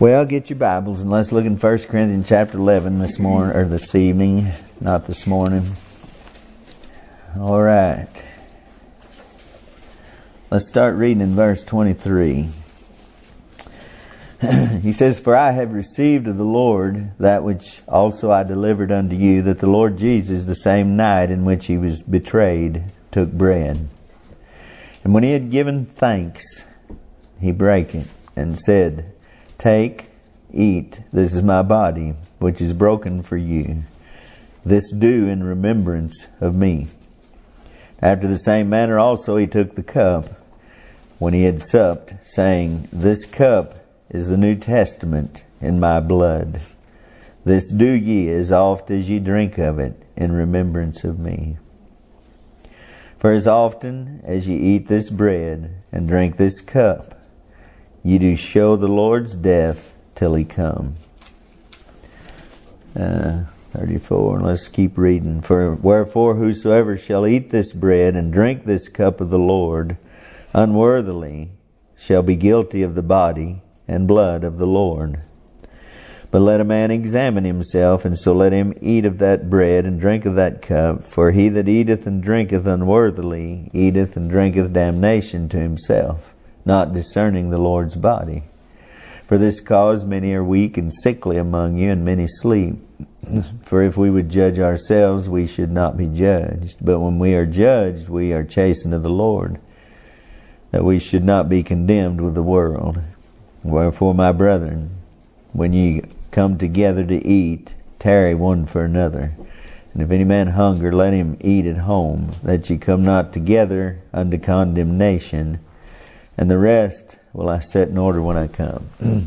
Well, get your Bibles and let's look in 1 Corinthians chapter 11 this morning, or this evening, not this morning. All right. Let's start reading in verse 23. he says, For I have received of the Lord that which also I delivered unto you, that the Lord Jesus, the same night in which he was betrayed, took bread. And when he had given thanks, he brake it and said, Take, eat, this is my body, which is broken for you. This do in remembrance of me. After the same manner also he took the cup when he had supped, saying, This cup is the New Testament in my blood. This do ye as oft as ye drink of it in remembrance of me. For as often as ye eat this bread and drink this cup, Ye do show the Lord's death till he come. Uh, 34, and let's keep reading. For wherefore whosoever shall eat this bread and drink this cup of the Lord unworthily shall be guilty of the body and blood of the Lord. But let a man examine himself, and so let him eat of that bread and drink of that cup. For he that eateth and drinketh unworthily eateth and drinketh damnation to himself not discerning the Lord's body. For this cause many are weak and sickly among you, and many sleep. For if we would judge ourselves, we should not be judged. But when we are judged, we are chastened of the Lord, that we should not be condemned with the world. Wherefore, my brethren, when ye come together to eat, tarry one for another. And if any man hunger, let him eat at home, that ye come not together unto condemnation and the rest will I set in order when I come. Hmm.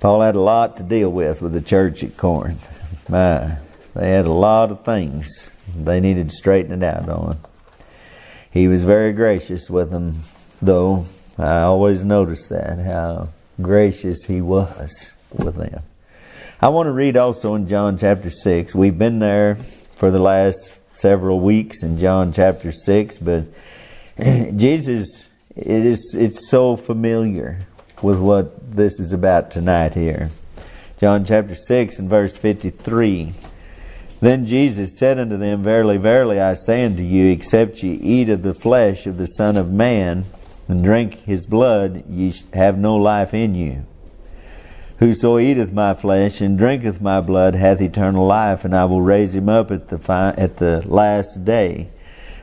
Paul had a lot to deal with with the church at Corinth. My, they had a lot of things they needed to straighten it out on. He was very gracious with them, though. I always noticed that, how gracious he was with them. I want to read also in John chapter 6. We've been there for the last several weeks in John chapter 6, but Jesus it is it's so familiar with what this is about tonight here. John chapter 6 and verse 53. Then Jesus said unto them, Verily, verily, I say unto you, except ye eat of the flesh of the Son of Man and drink his blood, ye have no life in you. Whoso eateth my flesh and drinketh my blood hath eternal life, and I will raise him up at the, fi- at the last day.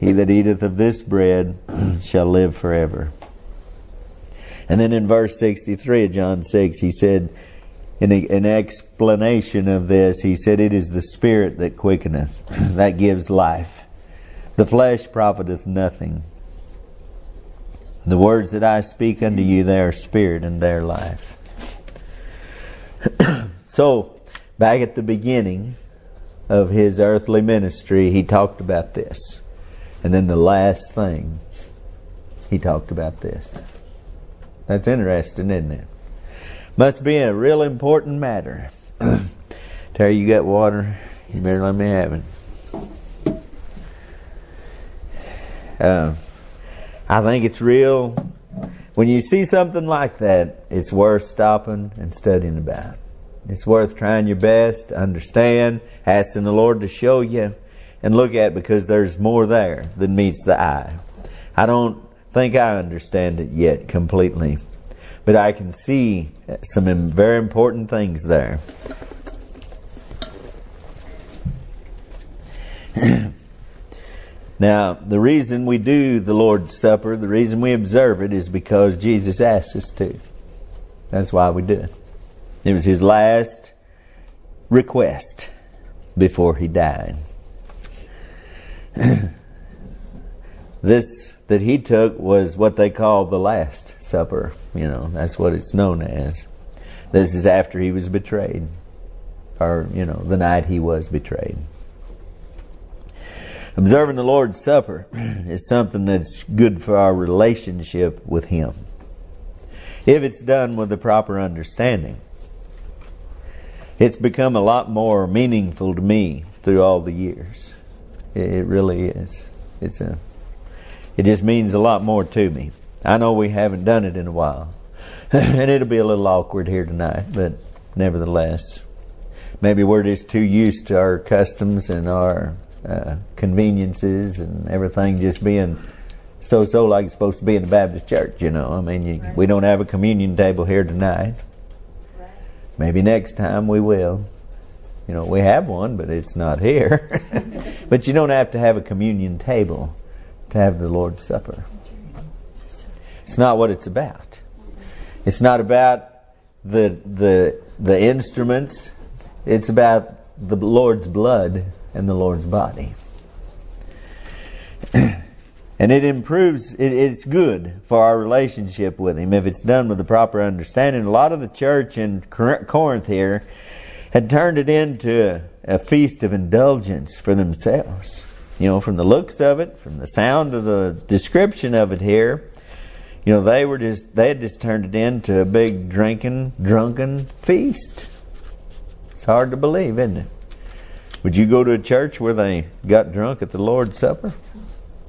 He that eateth of this bread shall live forever. And then in verse 63 of John 6, he said, in an explanation of this, he said, It is the Spirit that quickeneth, that gives life. The flesh profiteth nothing. The words that I speak unto you, they are spirit and their life. so, back at the beginning of his earthly ministry, he talked about this. And then the last thing, he talked about this. That's interesting, isn't it? Must be a real important matter. Terry, you got water? You better let me have it. Uh, I think it's real. When you see something like that, it's worth stopping and studying about. It's worth trying your best to understand, asking the Lord to show you and look at because there's more there than meets the eye. I don't think I understand it yet completely, but I can see some very important things there. now, the reason we do the Lord's Supper, the reason we observe it, is because Jesus asked us to. That's why we do it. It was his last request before he died. this that he took was what they call the Last Supper. You know, that's what it's known as. This is after he was betrayed. or you know, the night he was betrayed. Observing the Lord's Supper is something that's good for our relationship with Him. If it's done with the proper understanding. It's become a lot more meaningful to me through all the years. It really is. It's a it just means a lot more to me. I know we haven't done it in a while. and it'll be a little awkward here tonight, but nevertheless, maybe we're just too used to our customs and our uh, conveniences and everything just being so so like it's supposed to be in the Baptist church. You know, I mean, you, we don't have a communion table here tonight. Maybe next time we will. You know, we have one, but it's not here. but you don't have to have a communion table to have the Lord's Supper. It's not what it's about. It's not about the the the instruments. It's about the Lord's blood and the Lord's body. and it improves, it, it's good for our relationship with Him if it's done with the proper understanding. A lot of the church in Corinth here had turned it into a, a feast of indulgence for themselves. You know, from the looks of it, from the sound of the description of it here, you know, they were just, they had just turned it into a big drinking, drunken feast. It's hard to believe, isn't it? Would you go to a church where they got drunk at the Lord's Supper?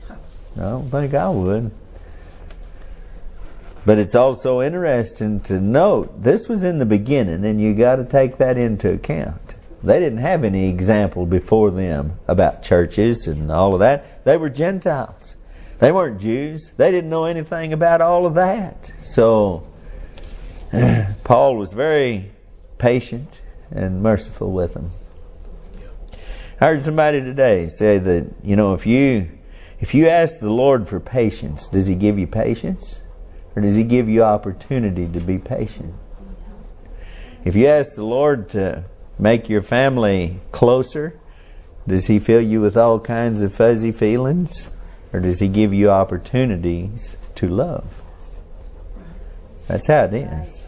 I don't think I would. But it's also interesting to note this was in the beginning, and you got to take that into account. They didn't have any example before them about churches and all of that. They were Gentiles. They weren't Jews. They didn't know anything about all of that. So, Paul was very patient and merciful with them. I heard somebody today say that, you know, if you if you ask the Lord for patience, does he give you patience? Or does he give you opportunity to be patient? If you ask the Lord to make your family closer, does he fill you with all kinds of fuzzy feelings? Or does he give you opportunities to love? That's how it is.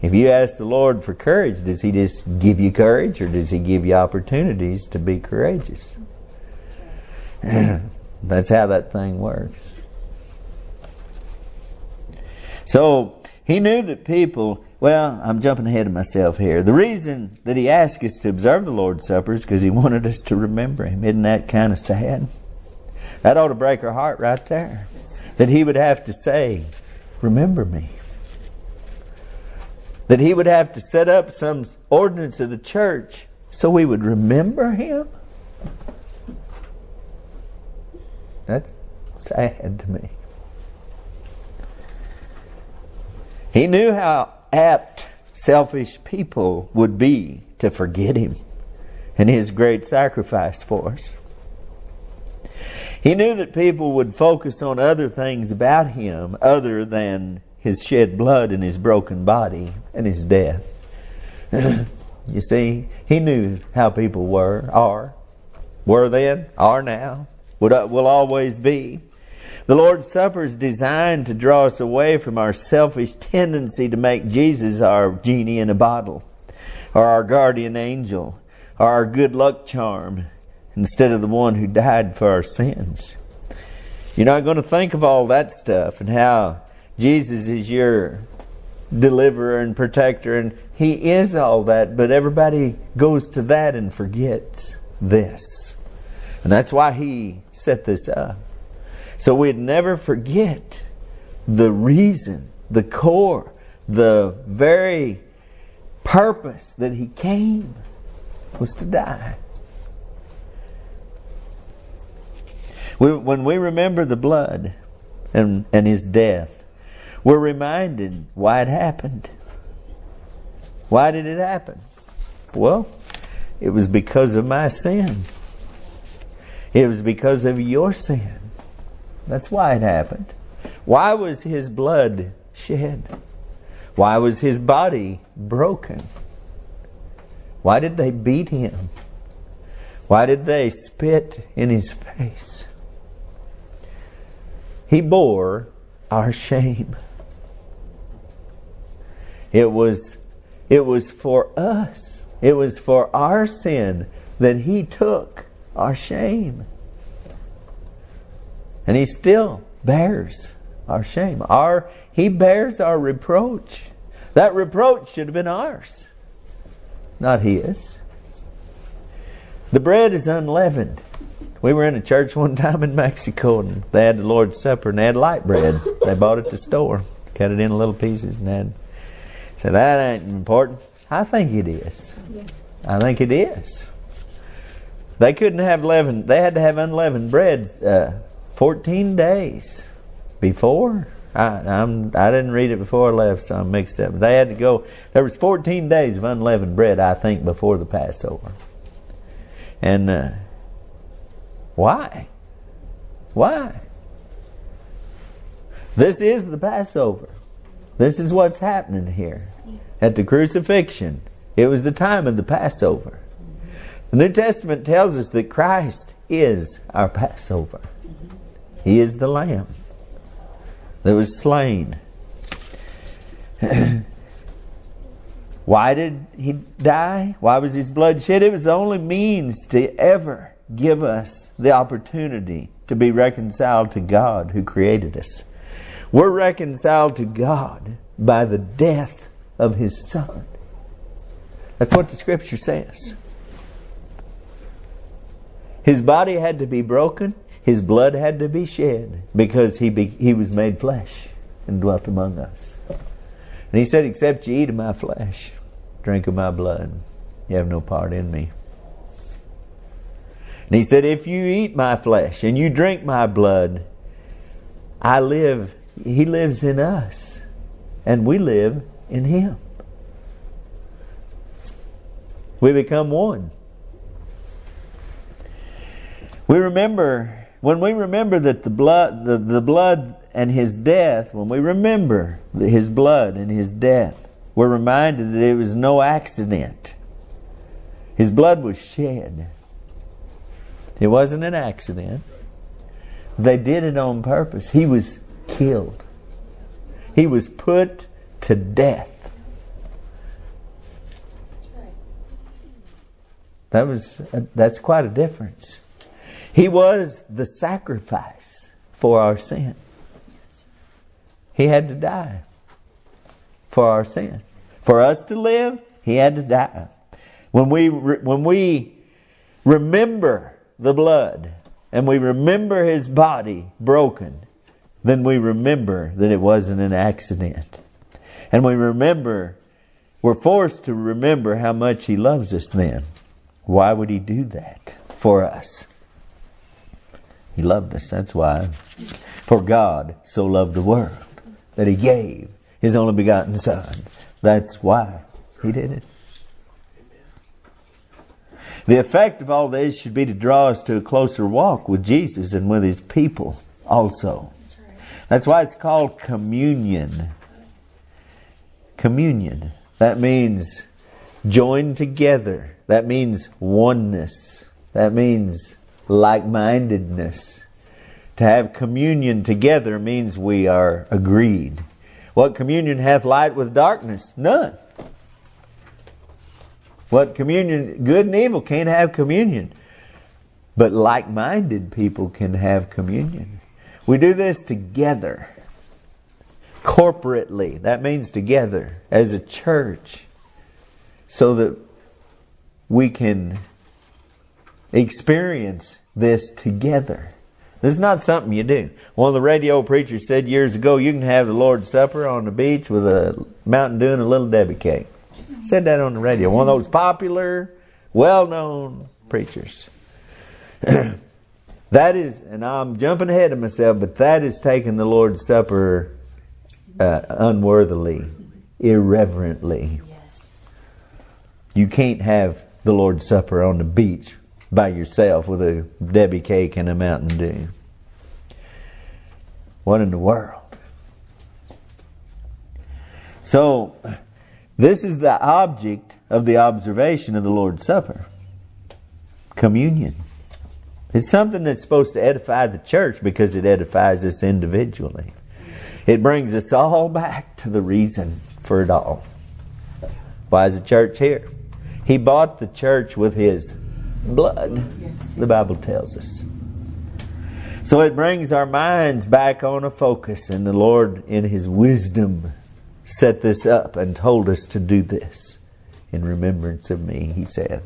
If you ask the Lord for courage, does He just give you courage or does He give you opportunities to be courageous? That's how that thing works. So, He knew that people, well, I'm jumping ahead of myself here. The reason that He asked us to observe the Lord's Supper is because He wanted us to remember Him. Isn't that kind of sad? That ought to break our heart right there. That He would have to say, Remember me that he would have to set up some ordinance of the church so we would remember him? That's sad to me. He knew how apt selfish people would be to forget him and his great sacrifice for us. He knew that people would focus on other things about him other than his shed blood and his broken body and his death. you see, he knew how people were, are, were then, are now, would, will always be. The Lord's Supper is designed to draw us away from our selfish tendency to make Jesus our genie in a bottle, or our guardian angel, or our good luck charm, instead of the one who died for our sins. You're not going to think of all that stuff and how Jesus is your deliverer and protector, and He is all that, but everybody goes to that and forgets this. And that's why He set this up. So we'd never forget the reason, the core, the very purpose that He came was to die. We, when we remember the blood and, and His death, we're reminded why it happened. Why did it happen? Well, it was because of my sin. It was because of your sin. That's why it happened. Why was his blood shed? Why was his body broken? Why did they beat him? Why did they spit in his face? He bore our shame. It was It was for us. It was for our sin that He took our shame. And He still bears our shame. Our, he bears our reproach. That reproach should have been ours, not His. The bread is unleavened. We were in a church one time in Mexico and they had the Lord's Supper and they had light bread. They bought it at the store, cut it in little pieces and had. Said that ain't important. I think it is. I think it is. They couldn't have leavened. They had to have unleavened bread uh, 14 days before. I I'm I didn't read it before I left, so I'm mixed up. They had to go. There was 14 days of unleavened bread, I think, before the Passover. And uh, why? Why? This is the Passover. This is what's happening here. At the crucifixion, it was the time of the Passover. The New Testament tells us that Christ is our Passover. He is the Lamb that was slain. Why did he die? Why was his blood shed? It was the only means to ever give us the opportunity to be reconciled to God who created us. We're reconciled to God by the death of his Son. That's what the scripture says. His body had to be broken, his blood had to be shed because he, be, he was made flesh and dwelt among us. And he said, Except you eat of my flesh, drink of my blood, you have no part in me. And he said, If you eat my flesh and you drink my blood, I live, he lives in us, and we live in him. We become one. We remember when we remember that the blood the, the blood and his death, when we remember his blood and his death, we're reminded that it was no accident. His blood was shed. It wasn't an accident. They did it on purpose. He was killed. He was put to death. That was uh, that's quite a difference. He was the sacrifice for our sin. He had to die for our sin. For us to live, he had to die. When we when we remember the blood and we remember his body broken, then we remember that it wasn't an accident. And we remember, we're forced to remember how much he loves us then. Why would he do that for us? He loved us, that's why. For God so loved the world that he gave his only begotten Son. That's why he did it. The effect of all this should be to draw us to a closer walk with Jesus and with his people also. That's why it's called communion. Communion. That means joined together. That means oneness. That means like mindedness. To have communion together means we are agreed. What communion hath light with darkness? None. What communion, good and evil can't have communion. But like minded people can have communion. We do this together, corporately. That means together as a church, so that we can experience this together. This is not something you do. One of the radio preachers said years ago, you can have the Lord's Supper on the beach with a Mountain Dew and a little Debbie cake. Said that on the radio. One of those popular, well known preachers. that is, and I'm jumping ahead of myself, but that is taking the Lord's Supper uh, unworthily, irreverently. Yes. You can't have the Lord's Supper on the beach by yourself with a Debbie cake and a Mountain Dew. What in the world? So, this is the object of the observation of the Lord's Supper communion. It's something that's supposed to edify the church because it edifies us individually. It brings us all back to the reason for it all. Why is the church here? He bought the church with his blood, the Bible tells us. So it brings our minds back on a focus, and the Lord, in His wisdom, set this up and told us to do this in remembrance of me, He said.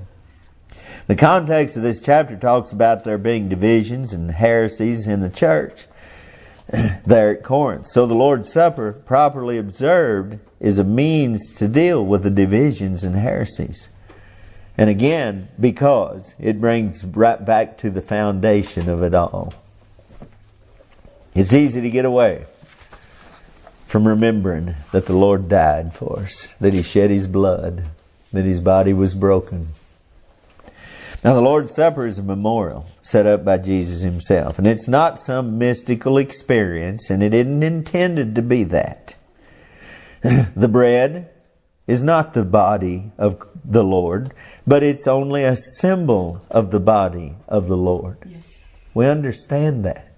The context of this chapter talks about there being divisions and heresies in the church there at Corinth. So the Lord's Supper, properly observed, is a means to deal with the divisions and heresies. And again, because it brings right back to the foundation of it all. It's easy to get away from remembering that the Lord died for us, that He shed His blood, that His body was broken. Now, the Lord's Supper is a memorial set up by Jesus Himself, and it's not some mystical experience, and it isn't intended to be that. the bread is not the body of the Lord, but it's only a symbol of the body of the Lord. Yes. We understand that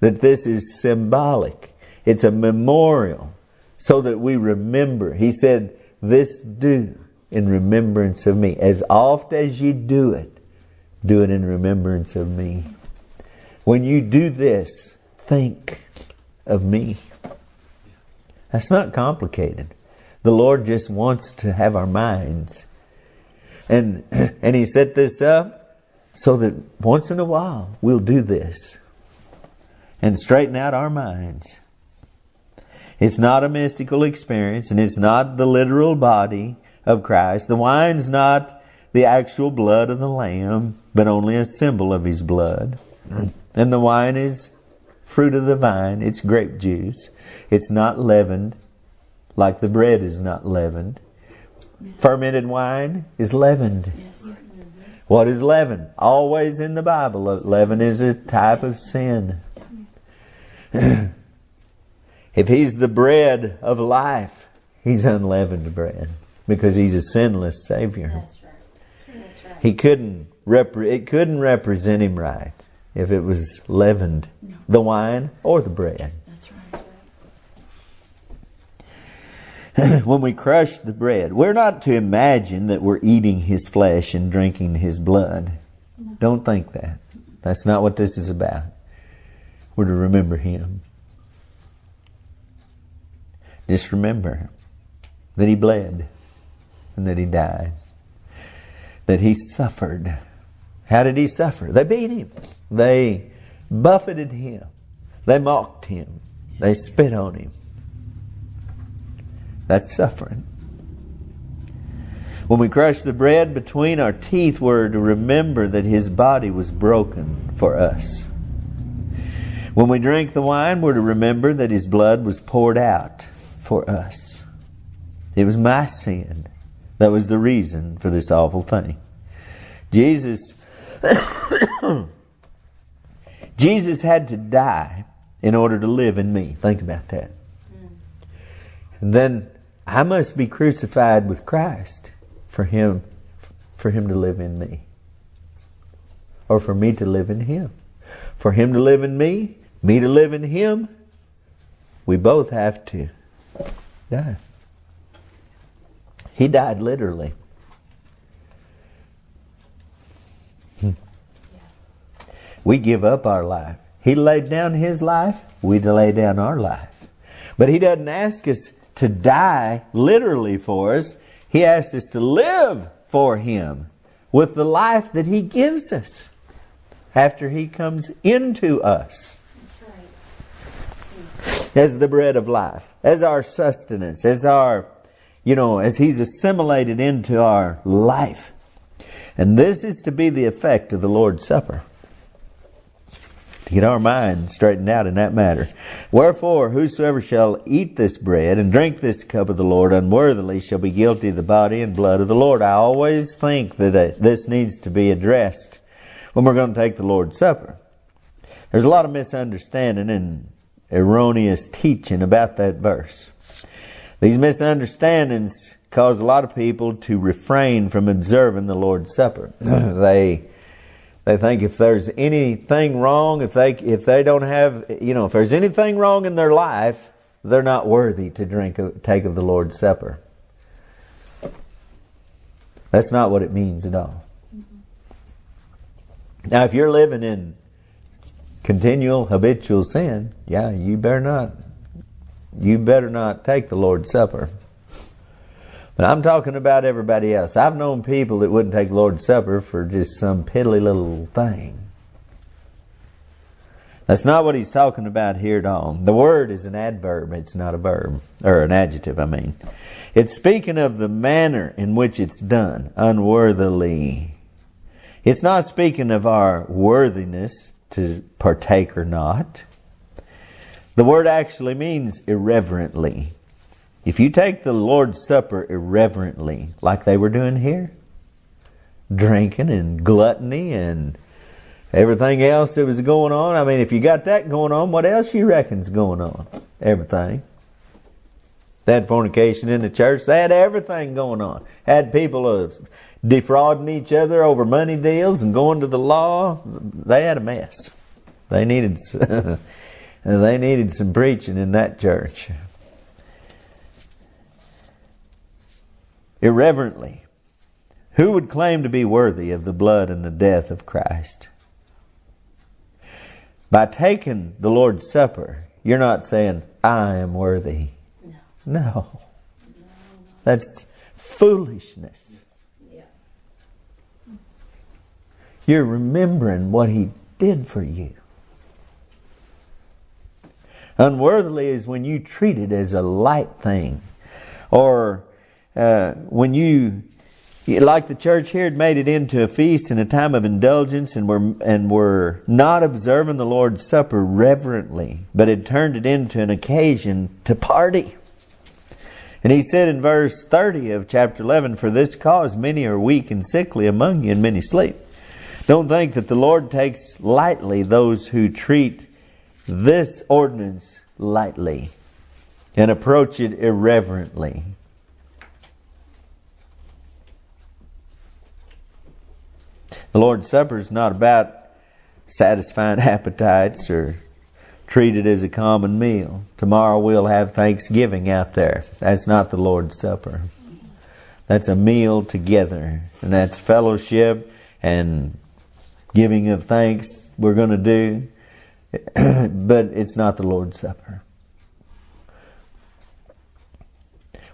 that this is symbolic. It's a memorial so that we remember. He said, This do in remembrance of me. As oft as you do it, do it in remembrance of me. When you do this, think of me. That's not complicated. The Lord just wants to have our minds. And, and He set this up so that once in a while we'll do this and straighten out our minds. It's not a mystical experience and it's not the literal body of Christ. The wine's not the actual blood of the Lamb, but only a symbol of His blood. And the wine is fruit of the vine. It's grape juice. It's not leavened like the bread is not leavened. Fermented wine is leavened. Yes. What is leaven? Always in the Bible, leaven is a type of sin. if he's the bread of life, he's unleavened bread because he's a sinless Savior. That's right. That's right. He couldn't repre- it couldn't represent him right if it was leavened, no. the wine or the bread. That's right. when we crush the bread, we're not to imagine that we're eating his flesh and drinking his blood. Don't think that. That's not what this is about. We're to remember Him. Just remember that He bled and that He died, that He suffered. How did He suffer? They beat Him, they buffeted Him, they mocked Him, they spit on Him. That's suffering. When we crush the bread between our teeth, we're to remember that His body was broken for us. When we drink the wine, we're to remember that His blood was poured out for us. It was my sin that was the reason for this awful thing. Jesus, Jesus had to die in order to live in me. Think about that. And then I must be crucified with Christ for him for him to live in me. Or for me to live in him. For him to live in me me to live in Him, we both have to die. He died literally. Hmm. We give up our life. He laid down His life, we lay down our life. But He doesn't ask us to die literally for us. He asks us to live for Him with the life that He gives us after He comes into us as the bread of life, as our sustenance, as our, you know, as He's assimilated into our life. And this is to be the effect of the Lord's Supper. Get our mind straightened out in that matter. Wherefore, whosoever shall eat this bread and drink this cup of the Lord unworthily shall be guilty of the body and blood of the Lord. I always think that uh, this needs to be addressed when we're going to take the Lord's Supper. There's a lot of misunderstanding and erroneous teaching about that verse. These misunderstandings cause a lot of people to refrain from observing the Lord's Supper. they they think if there's anything wrong, if they if they don't have you know if there's anything wrong in their life, they're not worthy to drink take of the Lord's Supper. That's not what it means at all. Mm-hmm. Now, if you're living in continual habitual sin, yeah, you better not. You better not take the Lord's Supper. But I'm talking about everybody else. I've known people that wouldn't take Lord's Supper for just some piddly little thing. That's not what he's talking about here at all. The word is an adverb, it's not a verb, or an adjective, I mean. It's speaking of the manner in which it's done, unworthily. It's not speaking of our worthiness to partake or not. The word actually means irreverently. If you take the Lord's Supper irreverently, like they were doing here, drinking and gluttony and everything else that was going on. I mean, if you got that going on, what else you reckon's going on? Everything. That fornication in the church. They had everything going on. Had people uh, defrauding each other over money deals and going to the law. They had a mess. They needed they needed some preaching in that church. Irreverently, who would claim to be worthy of the blood and the death of Christ? By taking the Lord's Supper, you're not saying, I am worthy. No. no. That's foolishness. Yeah. You're remembering what He did for you. Unworthily is when you treat it as a light thing. Or uh, when you like the church here had made it into a feast and a time of indulgence and were and were not observing the Lord's Supper reverently, but had turned it into an occasion to party. And he said in verse 30 of chapter 11, For this cause many are weak and sickly among you, and many sleep. Don't think that the Lord takes lightly those who treat this ordinance lightly and approach it irreverently. The Lord's Supper is not about satisfying appetites or treat it as a common meal. Tomorrow we'll have Thanksgiving out there. That's not the Lord's Supper. That's a meal together, and that's fellowship and giving of thanks we're going to do, but it's not the Lord's Supper.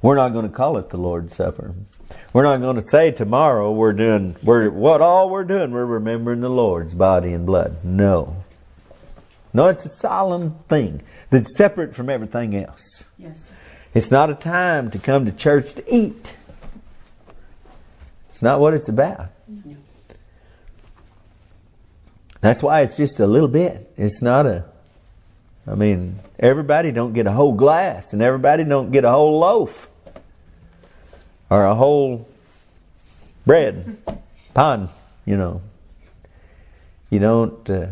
We're not going to call it the Lord's Supper. We're not going to say tomorrow we're doing we're what all we're doing we're remembering the Lord's body and blood. No. No, it's a solemn thing that's separate from everything else. Yes, sir. It's not a time to come to church to eat. It's not what it's about. No. That's why it's just a little bit. It's not a I mean, everybody don't get a whole glass and everybody don't get a whole loaf or a whole bread pan, you know. You don't uh,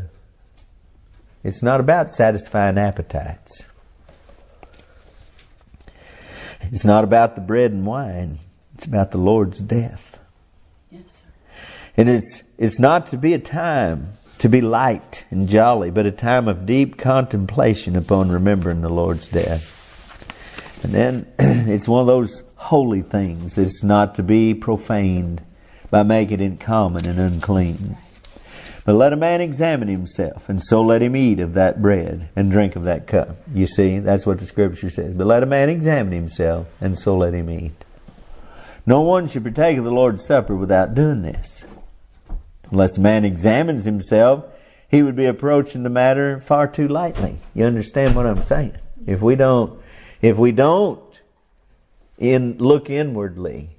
it's not about satisfying appetites. It's not about the bread and wine. It's about the Lord's death. Yes, sir. And it's it's not to be a time to be light and jolly, but a time of deep contemplation upon remembering the Lord's death. And then it's one of those holy things. It's not to be profaned by making it common and unclean. But let a man examine himself, and so let him eat of that bread and drink of that cup. You see, that's what the scripture says. But let a man examine himself, and so let him eat. No one should partake of the Lord's Supper without doing this. Unless a man examines himself, he would be approaching the matter far too lightly. You understand what I'm saying? If we don't, if we don't in look inwardly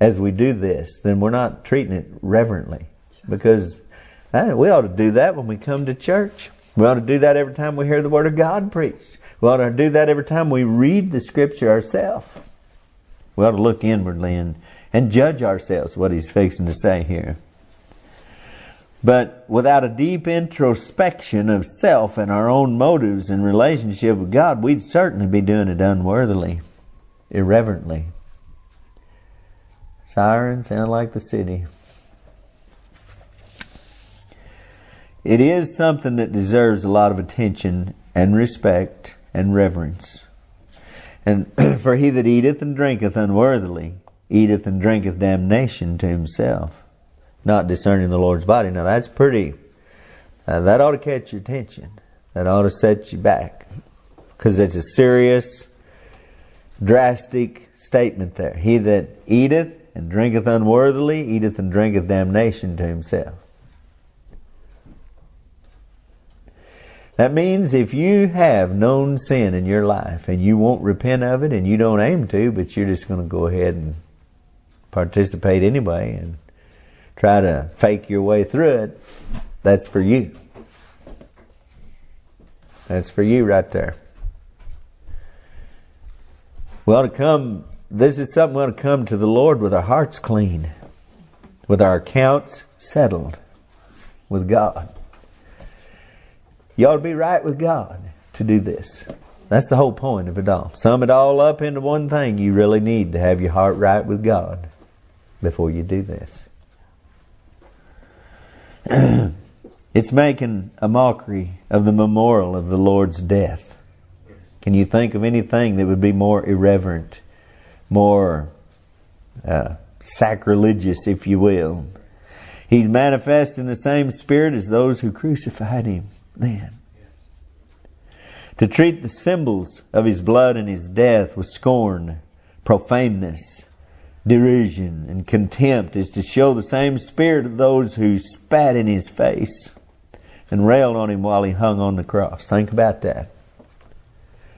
as we do this, then we're not treating it reverently. Because eh, we ought to do that when we come to church. We ought to do that every time we hear the Word of God preached. We ought to do that every time we read the Scripture ourselves. We ought to look inwardly and, and judge ourselves, what he's fixing to say here. But without a deep introspection of self and our own motives and relationship with God, we'd certainly be doing it unworthily, irreverently. Sirens sound like the city. It is something that deserves a lot of attention and respect and reverence. And for he that eateth and drinketh unworthily eateth and drinketh damnation to himself, not discerning the Lord's body. Now that's pretty, uh, that ought to catch your attention. That ought to set you back. Because it's a serious, drastic statement there. He that eateth and drinketh unworthily, eateth and drinketh damnation to himself. That means if you have known sin in your life and you won't repent of it and you don't aim to, but you're just going to go ahead and participate anyway and try to fake your way through it, that's for you. That's for you right there. We ought to come, this is something we ought to come to the Lord with our hearts clean, with our accounts settled with God. You ought to be right with God to do this. That's the whole point of it all. Sum it all up into one thing. You really need to have your heart right with God before you do this. it's making a mockery of the memorial of the Lord's death. Can you think of anything that would be more irreverent, more uh, sacrilegious, if you will? He's manifest in the same spirit as those who crucified him then. To treat the symbols of his blood and his death with scorn, profaneness, derision, and contempt is to show the same spirit of those who spat in his face and railed on him while he hung on the cross. Think about that.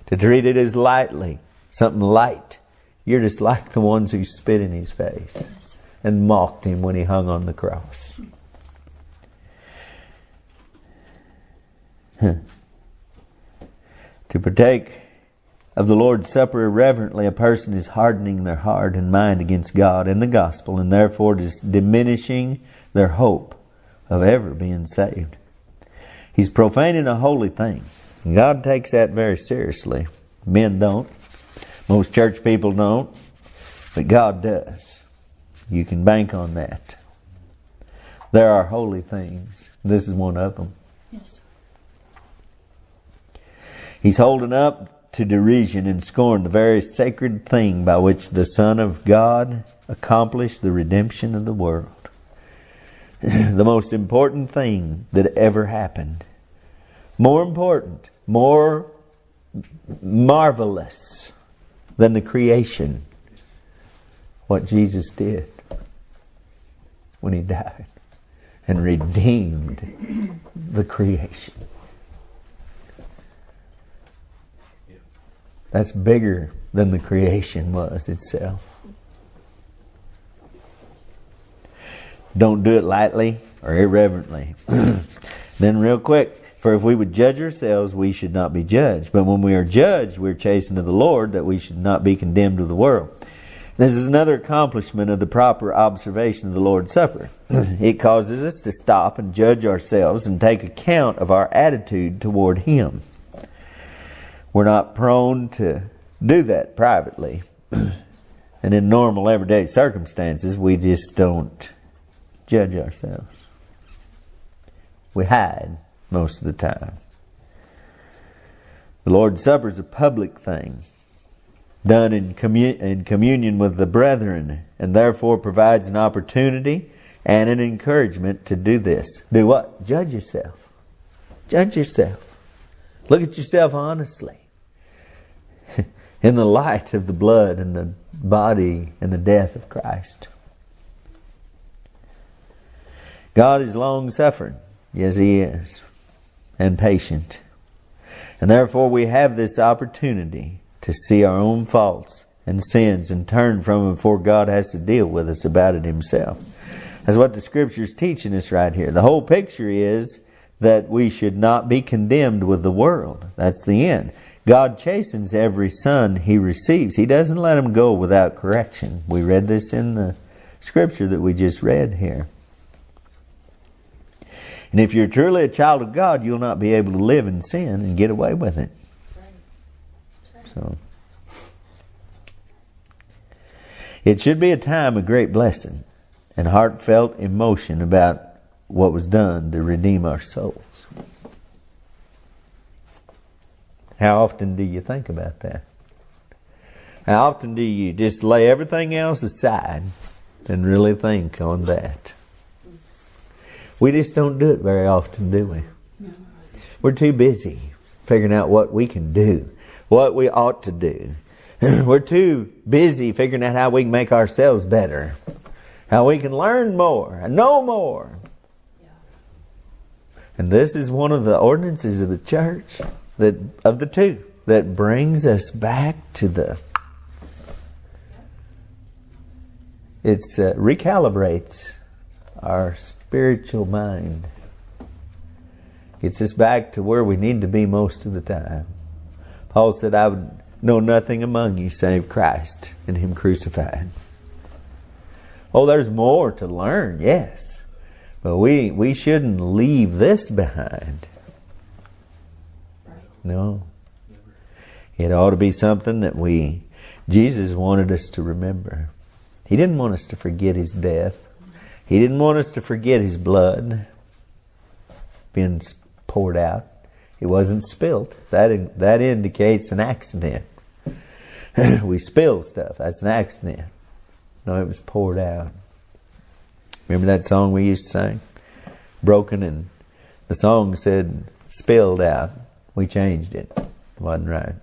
To treat it as lightly, something light. You're just like the ones who spit in his face and mocked him when he hung on the cross. to partake of the Lord's Supper irreverently, a person is hardening their heart and mind against God and the gospel, and therefore is diminishing their hope of ever being saved. He's profaning a holy thing. God takes that very seriously. Men don't. Most church people don't. But God does. You can bank on that. There are holy things. This is one of them. Yes. He's holding up to derision and scorn the very sacred thing by which the Son of God accomplished the redemption of the world. the most important thing that ever happened. More important, more marvelous than the creation. What Jesus did when He died and redeemed the creation. That's bigger than the creation was itself. Don't do it lightly or irreverently. then, real quick, for if we would judge ourselves, we should not be judged. But when we are judged, we're chastened of the Lord, that we should not be condemned of the world. This is another accomplishment of the proper observation of the Lord's Supper. it causes us to stop and judge ourselves and take account of our attitude toward Him. We're not prone to do that privately. and in normal everyday circumstances, we just don't judge ourselves. We hide most of the time. The Lord's Supper is a public thing, done in, commun- in communion with the brethren, and therefore provides an opportunity and an encouragement to do this. Do what? Judge yourself. Judge yourself. Look at yourself honestly in the light of the blood and the body and the death of Christ. God is long suffering. Yes, He is. And patient. And therefore we have this opportunity to see our own faults and sins and turn from them before God has to deal with us about it Himself. That's what the Scripture's teaching us right here. The whole picture is that we should not be condemned with the world. That's the end. God chastens every son he receives. He doesn't let him go without correction. We read this in the scripture that we just read here. And if you're truly a child of God, you'll not be able to live in sin and get away with it. So it should be a time of great blessing and heartfelt emotion about what was done to redeem our souls. How often do you think about that? How often do you just lay everything else aside and really think on that? We just don't do it very often, do we? We're too busy figuring out what we can do, what we ought to do. We're too busy figuring out how we can make ourselves better, how we can learn more and know more. And this is one of the ordinances of the church that of the two that brings us back to the it's uh, recalibrates our spiritual mind. Gets us back to where we need to be most of the time. Paul said i would know nothing among you save christ and him crucified. Oh there's more to learn yes. But we we shouldn't leave this behind no it ought to be something that we, Jesus wanted us to remember. He didn't want us to forget His death. He didn't want us to forget His blood being poured out. It wasn't spilt. That, that indicates an accident. we spill stuff. That's an accident. No, it was poured out. Remember that song we used to sing? Broken and the song said spilled out. We changed it. it wasn't right.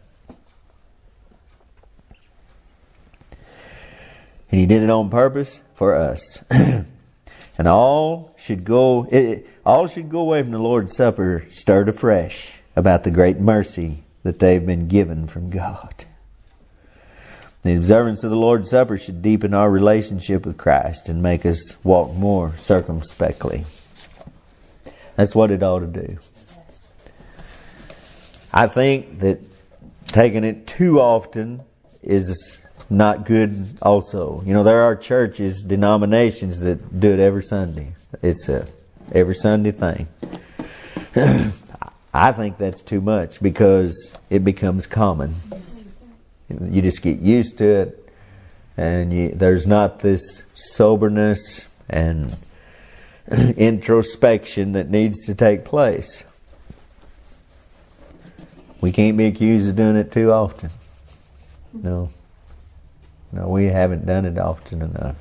And he did it on purpose for us. and all should go it, all should go away from the Lord's Supper stirred afresh about the great mercy that they've been given from God. The observance of the Lord's Supper should deepen our relationship with Christ and make us walk more circumspectly. That's what it ought to do. I think that taking it too often is not good also. You know, there are churches, denominations that do it every Sunday. It's a every Sunday thing. I think that's too much because it becomes common. You just get used to it, and you, there's not this soberness and introspection that needs to take place. We can't be accused of doing it too often. No. No, we haven't done it often enough.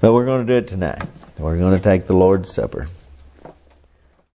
But we're going to do it tonight. We're going to take the Lord's Supper.